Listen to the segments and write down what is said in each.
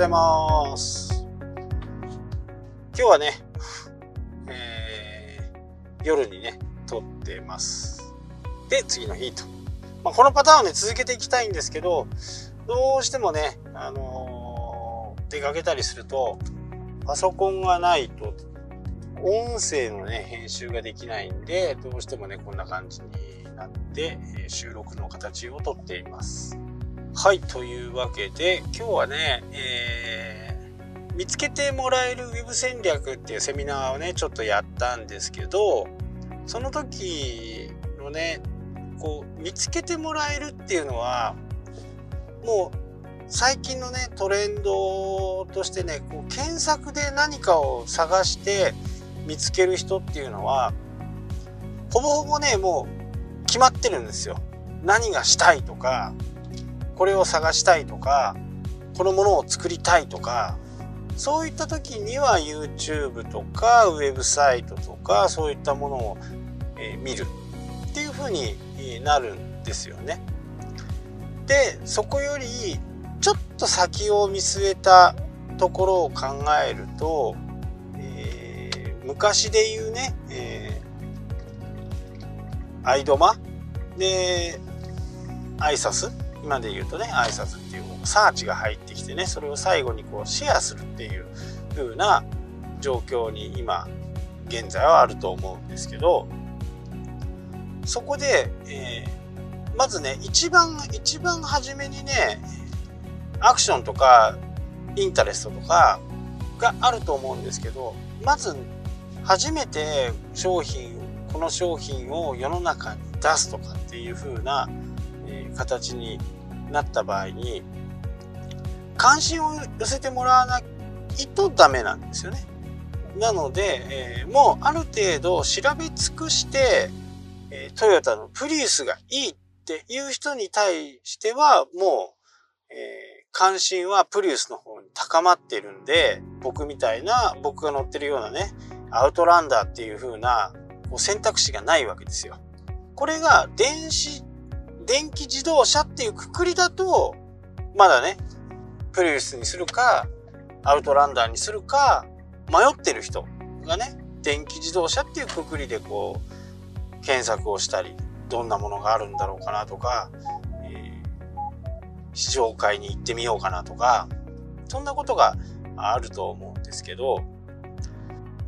ございます。今日はね、えー、夜にね、撮ってます。で、次の日と。まあ、このパターンをね、続けていきたいんですけど、どうしてもね、あのー出かけたりすると、パソコンがないと、音声のね、編集ができないんで、どうしてもね、こんな感じになって、収録の形をとっています。はい、というわけで、今日はね、えー見つけてもらえるウェブ戦略っていうセミナーをね、ちょっとやったんですけど、その時のね、こう、見つけてもらえるっていうのは、もう、最近のね、トレンドとしてね、こう検索で何かを探して見つける人っていうのは、ほぼほぼね、もう決まってるんですよ。何がしたいとか、これを探したいとか、このものを作りたいとか、そういった時には YouTube とかウェブサイトとかそういったものを、え見るっていう風になるんですよね。で、そこよりちょっと先を見据えたところを考えると、えー昔で言うね、えー、アイドマで、挨拶今で言うとね挨拶っていうサーチが入ってきてねそれを最後にこうシェアするっていう風な状況に今現在はあると思うんですけどそこで、えーまずね一番一番初めにねアクションとかインタレストとかがあると思うんですけどまず初めて商品この商品を世の中に出すとかっていう風な形になった場合に関心を寄せてもらわないとダメなんですよね。なので、えーもうある程度調べ尽くして、えートヨタのプリウスがいいっていう人に対してはもう、えー関心はプリウスの方に高まってるんで僕みたいな僕が乗ってるようなねアウトランダーっていう風なこう選択肢がないわけですよ。これが電子電気自動車っていうくくりだと、まだね、プリウスにするか、アウトランダーにするか、迷ってる人がね、電気自動車っていうくくりでこう、検索をしたり、どんなものがあるんだろうかなとか、えー試乗会に行ってみようかなとか、そんなことがあると思うんですけど、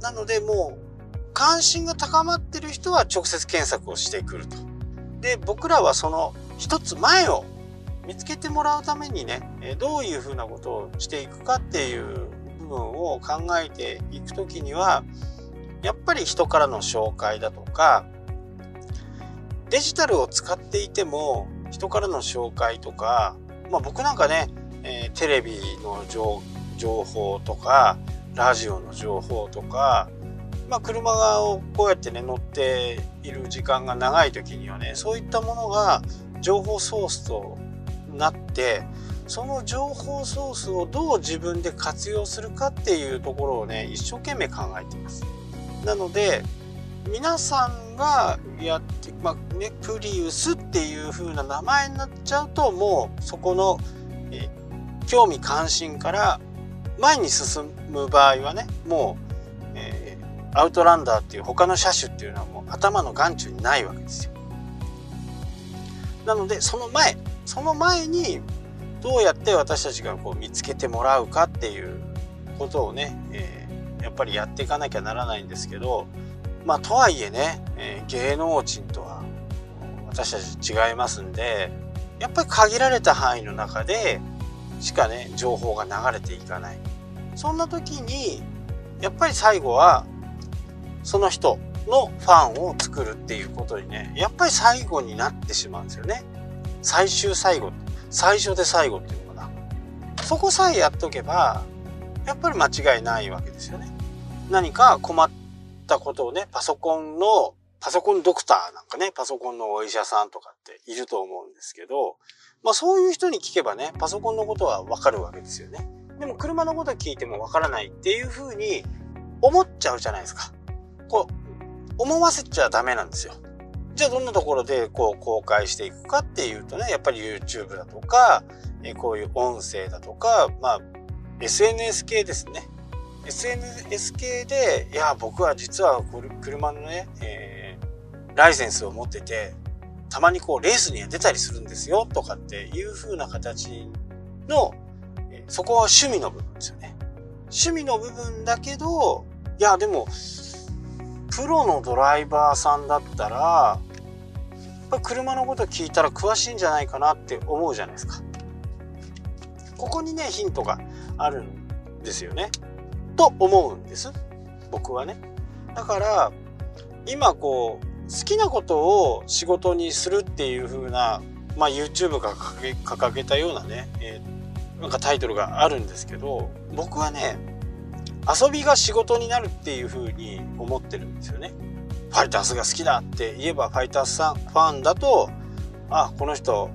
なのでもう、関心が高まってる人は直接検索をしてくると。で僕らはその一つ前を見つけてもらうためにねどういうふうなことをしていくかっていう部分を考えていくときにはやっぱり人からの紹介だとかデジタルを使っていても人からの紹介とか、まあ、僕なんかね、えテレビの情情報とかラジオの情報とかまあ、車をこうやってね乗っている時間が長い時にはねそういったものが情報ソースとなってその情報ソースをどう自分で活用するかっていうところをね一生懸命考えています。なので皆さんがやって、まあね、プリウスっていう風な名前になっちゃうともうそこの、え興味関心から前に進む場合はねもう、えーアウトランダーっていう他の車種っていうのはもう頭の眼中にないわけですよ。なのでその前その前にどうやって私たちがこう見つけてもらうかっていうことをね、えーやっぱりやっていかなきゃならないんですけどまあとはいえね、えー芸能人とは私たち違いますんでやっぱり限られた範囲の中でしかね情報が流れていかないそんな時にやっぱり最後はその人のファンを作るっていうことにねやっぱり最後になってしまうんですよね。最終最後最初で最後っていうのかな。そこさえやっとけばやっぱり間違いないわけですよね。何か困ったことをねパソコンのパソコンドクターなんかねパソコンのお医者さんとかっていると思うんですけどまあそういう人に聞けばねパソコンのことはわかるわけですよね。でも車のことは聞いてもわからないっていうふうに思っちゃうじゃないですか。こう思わせちゃダメなんですよ。じゃあどんなところでこう公開していくかっていうとねやっぱり YouTube だとかえこういう音声だとかまあ SNS 系ですね。SNS 系で、いや、僕は実は車のね、えー、ライセンスを持ってて、たまにこうレースには出たりするんですよとかっていう風な形の、えそこは趣味の部分ですよね。趣味の部分だけど、いや、でも、プロのドライバーさんだったら、やっぱ車のこと聞いたら詳しいんじゃないかなって思うじゃないですか。ここにね、ヒントがあるんですよね。と思うんです。僕はね。だから、今こう、好きなことを仕事にするっていう風な、まあ YouTube が掲げたようなね、えー、なんかタイトルがあるんですけど、僕はね、遊びが仕事になるっていう風に思ってるんですよね。ファイターズが好きだって言えばファイターズさんファンだと、あ、この人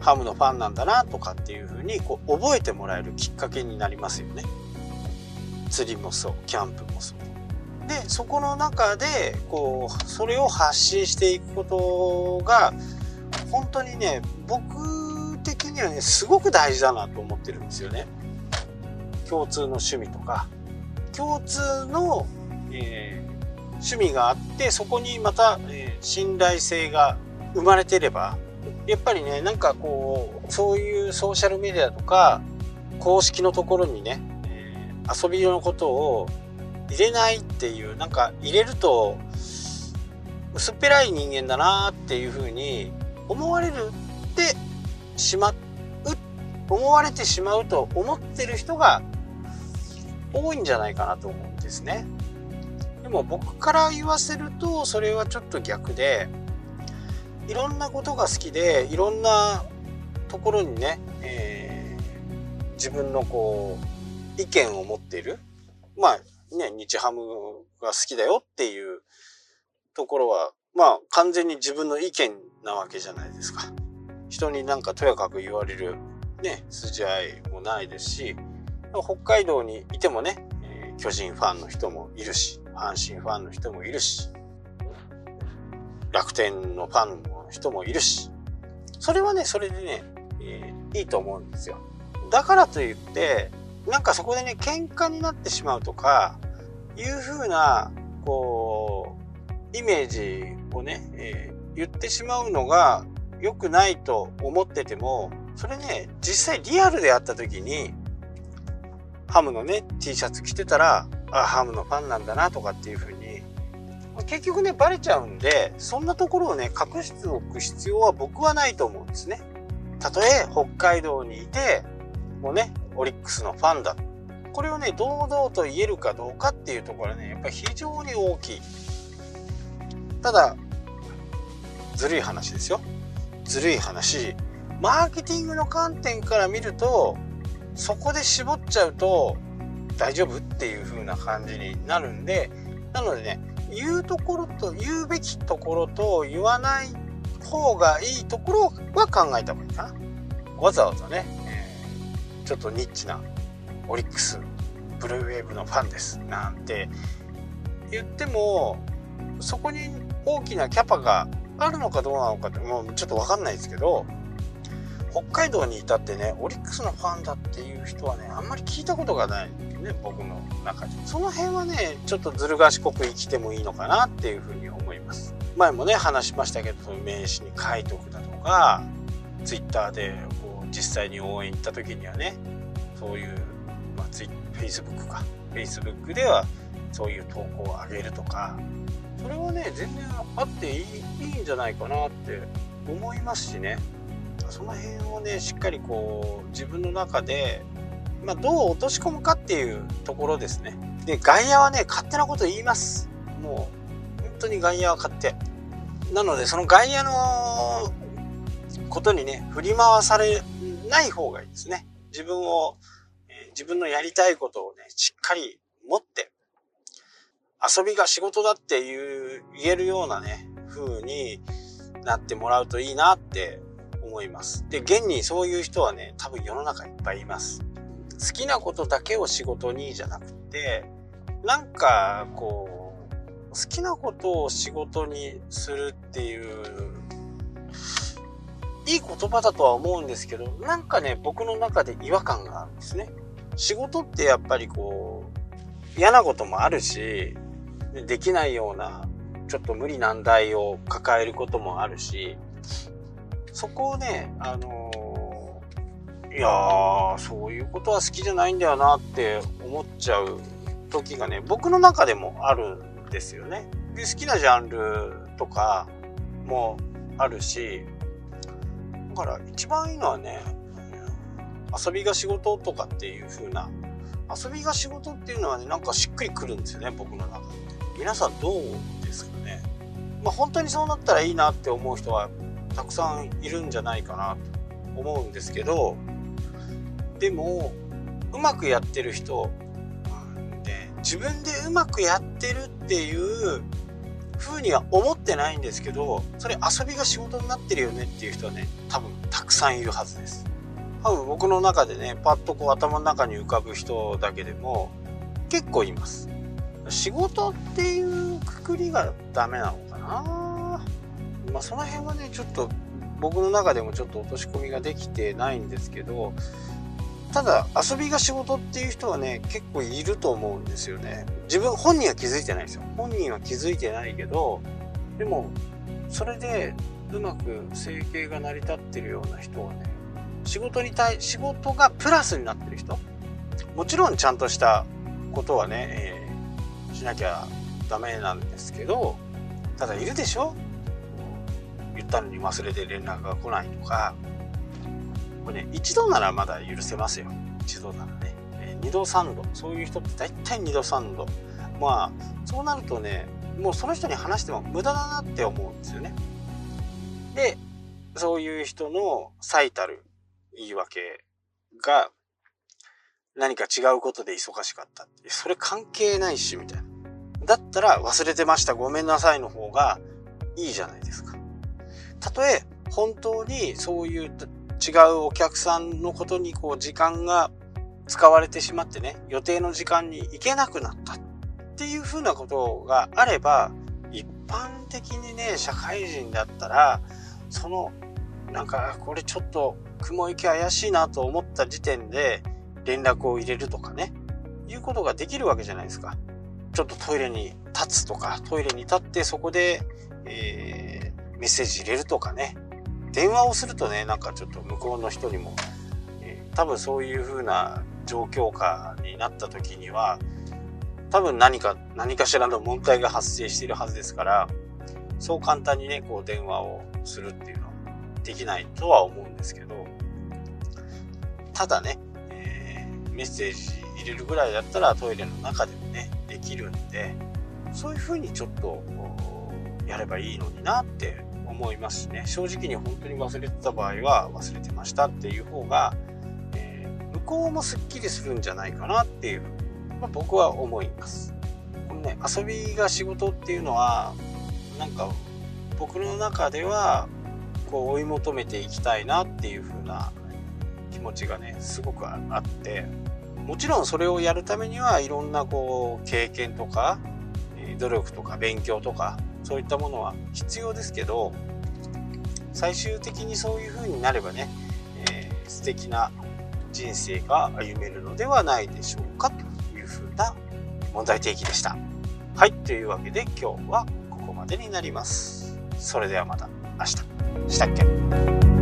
ハムのファンなんだなとかっていう風にこう覚えてもらえるきっかけになりますよね。釣りもそう、キャンプもそう。で、そこの中で、こう、それを発信していくことが、本当にね、僕的にはね、すごく大事だなと思ってるんですよね。共通の趣味とか、共通の、えー、趣味があってそこにまた、えー、信頼性が生まれてればやっぱりねなんかこうそういうソーシャルメディアとか公式のところにね、えー、遊びのことを入れないっていうなんか入れると薄っぺらい人間だなっていうふうに思われるってしまう思われてしまうと思ってる人が多いんじゃないかなと思うんですね。でも僕から言わせるとそれはちょっと逆でいろんなことが好きでいろんなところにね、えー、自分のこう意見を持っているまあね日ハムが好きだよっていうところはまあ完全に自分の意見なわけじゃないですか。人になんかとやかく言われるね筋合いもないですし北海道にいてもね、巨人ファンの人もいるし、阪神ファンの人もいるし、楽天のファンの人もいるし、それはね、それでね、いいと思うんですよ。だからといって、なんかそこでね、喧嘩になってしまうとか、いう風な、こう、イメージをね、えー、言ってしまうのが良くないと思ってても、それね、実際リアルであった時に、ハムのね T シャツ着てたらあハムのファンなんだなとかっていう風に。結局ねバレちゃうんでそんなところをね隠しておく必要は僕はないと思うんですね。たとえ北海道にいてもうねオリックスのファンだ。これをね堂々と言えるかどうかっていうところはねやっぱり非常に大きい。ただずるい話ですよ。ずるい話。マーケティングの観点から見るとそこで絞っちゃうと大丈夫っていう風な感じになるんでなのでね言うところと言うべきところと言わない方がいいところは考えた方がいいかな。わざわざね、えー、ちょっとニッチなオリックスブルーウェーブのファンですなんて言ってもそこに大きなキャパがあるのかどうなのかってもうちょっと分かんないですけど北海道にいたってねオリックスのファンだっていう人はねあんまり聞いたことがないね僕の中で。その辺はねちょっとずる賢く生きてもいいのかなっていうふうに思います。前もね話しましたけど名刺に書いておくだとか Twitter でこう実際に応援行った時にはねそういう、まあ、Facebook か。Facebook ではそういう投稿を上げるとか。それはね全然あっていいいいんじゃないかなって思いますしね。その辺をねしっかりこう自分の中で、まあ、どう落とし込むかっていうところですね。で外野はね勝手なこと言います。もう本当に外野は勝手。なのでその外野のことにね振り回されない方がいいですね。自分を、え、自分のやりたいことをねしっかり持って遊びが仕事だっていう言えるようなね風になってもらうといいなって思います。で、現にそういう人はね、多分世の中いっぱいいます。好きなことだけを仕事にじゃなくて、なんかこう、好きなことを仕事にするっていう、いい言葉だとは思うんですけど、なんかね、僕の中で違和感があるんですね。仕事ってやっぱりこう、嫌なこともあるし、できないような、ちょっと無理難題を抱えることもあるし、そこをね、あのー、いやー、そういうことは好きじゃないんだよなって思っちゃう時がね、僕の中でもあるんですよね。で好きなジャンルとかもあるし、だから一番いいのはね、遊びが仕事とかっていう風な、遊びが仕事っていうのはね、なんかしっくりくるんですよね、僕の中で。皆さんどうですかね。まあ本当にそうなったらいいなって思う人はたくさんいるんじゃないかなと思うんですけどでもうまくやってる人で自分でうまくやってるっていう風には思ってないんですけどそれ遊びが仕事になってるよねっていう人はね多分たくさんいるはずです。多分僕の中でねパッとこう頭の中に浮かぶ人だけでも結構います。仕事っていうくくりがダメなのかなまあ、その辺はねちょっと僕の中でもちょっと落とし込みができてないんですけどただ遊びが仕事っていう人はね結構いると思うんですよね。自分本人は気づいてないですよ。本人は気づいてないけどでもそれでうまく生計が成り立ってるような人はね仕事に対仕事がプラスになってる人もちろんちゃんとしたことはね、えー、しなきゃダメなんですけどただいるでしょ？たのに忘れて連絡が来ないとか、これね、一度ならまだ許せますよ。一度ならね。え二度三度。そういう人って大体二度三度。まあ、そうなるとね、もうその人に話しても無駄だなって思うんですよね。で、そういう人の最たる言い訳が何か違うことで忙しかったって。それ関係ないし、みたいな。だったら忘れてました、ごめんなさいの方がいいじゃないですか。たとえ本当にそういう違うお客さんのことにこう時間が使われてしまってね、予定の時間に行けなくなったっていうふうなことがあれば、一般的にね、社会人だったら、その、なんかこれちょっと雲行き怪しいなと思った時点で連絡を入れるとかね、いうことができるわけじゃないですか。ちょっとトイレに立つとか、トイレに立ってそこで、えーメッセージ入れるとかね。電話をするとねなんかちょっと向こうの人にも、えー、多分そういう風な状況下になった時には多分何か何かしらの問題が発生しているはずですからそう簡単にねこう電話をするっていうのはできないとは思うんですけどただね、えー、メッセージ入れるぐらいだったらトイレの中でもねできるんでそういう風にちょっとやればいいのになって思いますしね。正直に本当に忘れてた場合は忘れてましたっていう方が、えー、向こうもすっきりするんじゃないかなっていう、まあ、僕は思います。このね遊びが仕事っていうのはなんか僕の中ではこう追い求めていきたいなっていう風な気持ちがねすごくあってもちろんそれをやるためにはいろんなこう経験とか努力とか勉強とかそういったものは必要ですけど最終的にそういう風になればね、えー、素敵な人生が歩めるのではないでしょうかという風な問題提起でした。はい、というわけで今日はここまでになります。それではまた明日。したっけ？